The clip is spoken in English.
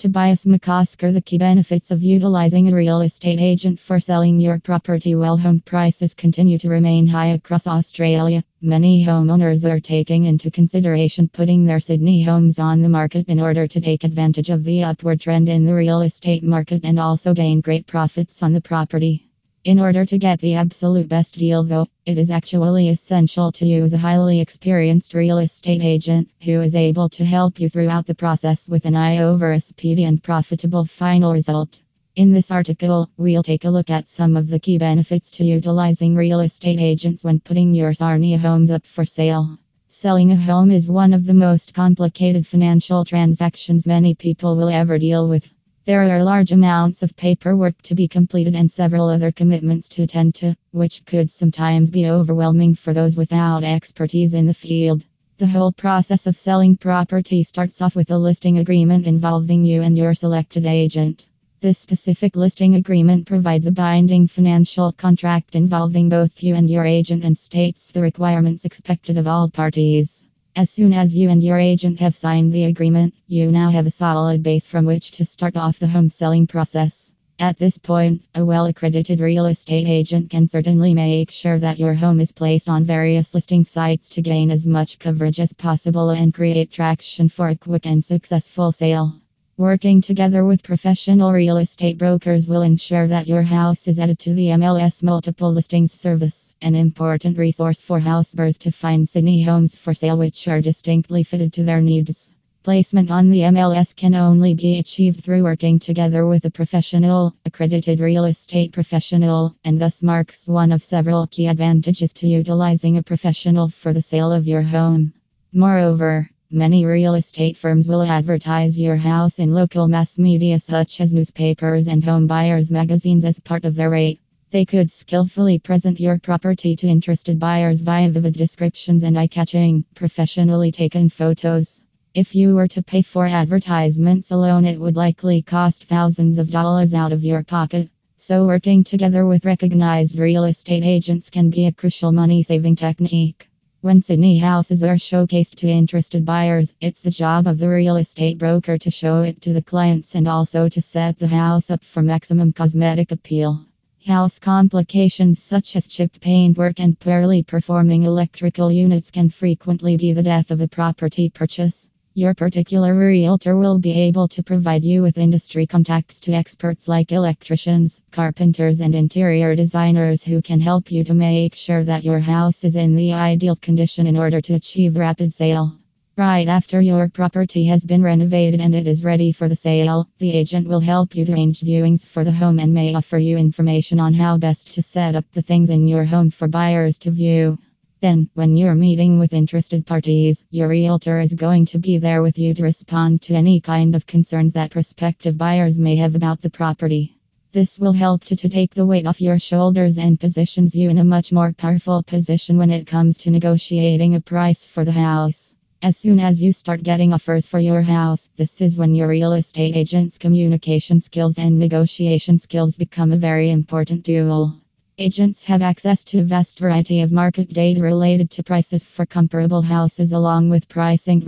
Tobias McCosker The key benefits of utilizing a real estate agent for selling your property while home prices continue to remain high across Australia. Many homeowners are taking into consideration putting their Sydney homes on the market in order to take advantage of the upward trend in the real estate market and also gain great profits on the property. In order to get the absolute best deal, though, it is actually essential to use a highly experienced real estate agent who is able to help you throughout the process with an eye over a speedy and profitable final result. In this article, we'll take a look at some of the key benefits to utilizing real estate agents when putting your Sarnia homes up for sale. Selling a home is one of the most complicated financial transactions many people will ever deal with. There are large amounts of paperwork to be completed and several other commitments to attend to, which could sometimes be overwhelming for those without expertise in the field. The whole process of selling property starts off with a listing agreement involving you and your selected agent. This specific listing agreement provides a binding financial contract involving both you and your agent and states the requirements expected of all parties. As soon as you and your agent have signed the agreement, you now have a solid base from which to start off the home selling process. At this point, a well accredited real estate agent can certainly make sure that your home is placed on various listing sites to gain as much coverage as possible and create traction for a quick and successful sale. Working together with professional real estate brokers will ensure that your house is added to the MLS multiple listings service, an important resource for housebuyers to find Sydney homes for sale which are distinctly fitted to their needs. Placement on the MLS can only be achieved through working together with a professional, accredited real estate professional, and thus marks one of several key advantages to utilizing a professional for the sale of your home. Moreover, Many real estate firms will advertise your house in local mass media such as newspapers and home buyers magazines as part of their rate. They could skillfully present your property to interested buyers via vivid descriptions and eye catching, professionally taken photos. If you were to pay for advertisements alone, it would likely cost thousands of dollars out of your pocket. So, working together with recognized real estate agents can be a crucial money saving technique. When Sydney houses are showcased to interested buyers, it's the job of the real estate broker to show it to the clients and also to set the house up for maximum cosmetic appeal. House complications such as chipped paintwork and poorly performing electrical units can frequently be the death of a property purchase. Your particular realtor will be able to provide you with industry contacts to experts like electricians, carpenters, and interior designers who can help you to make sure that your house is in the ideal condition in order to achieve rapid sale. Right after your property has been renovated and it is ready for the sale, the agent will help you arrange viewings for the home and may offer you information on how best to set up the things in your home for buyers to view. Then, when you're meeting with interested parties, your realtor is going to be there with you to respond to any kind of concerns that prospective buyers may have about the property. This will help to, to take the weight off your shoulders and positions you in a much more powerful position when it comes to negotiating a price for the house. As soon as you start getting offers for your house, this is when your real estate agent's communication skills and negotiation skills become a very important tool. Agents have access to a vast variety of market data related to prices for comparable houses along with pricing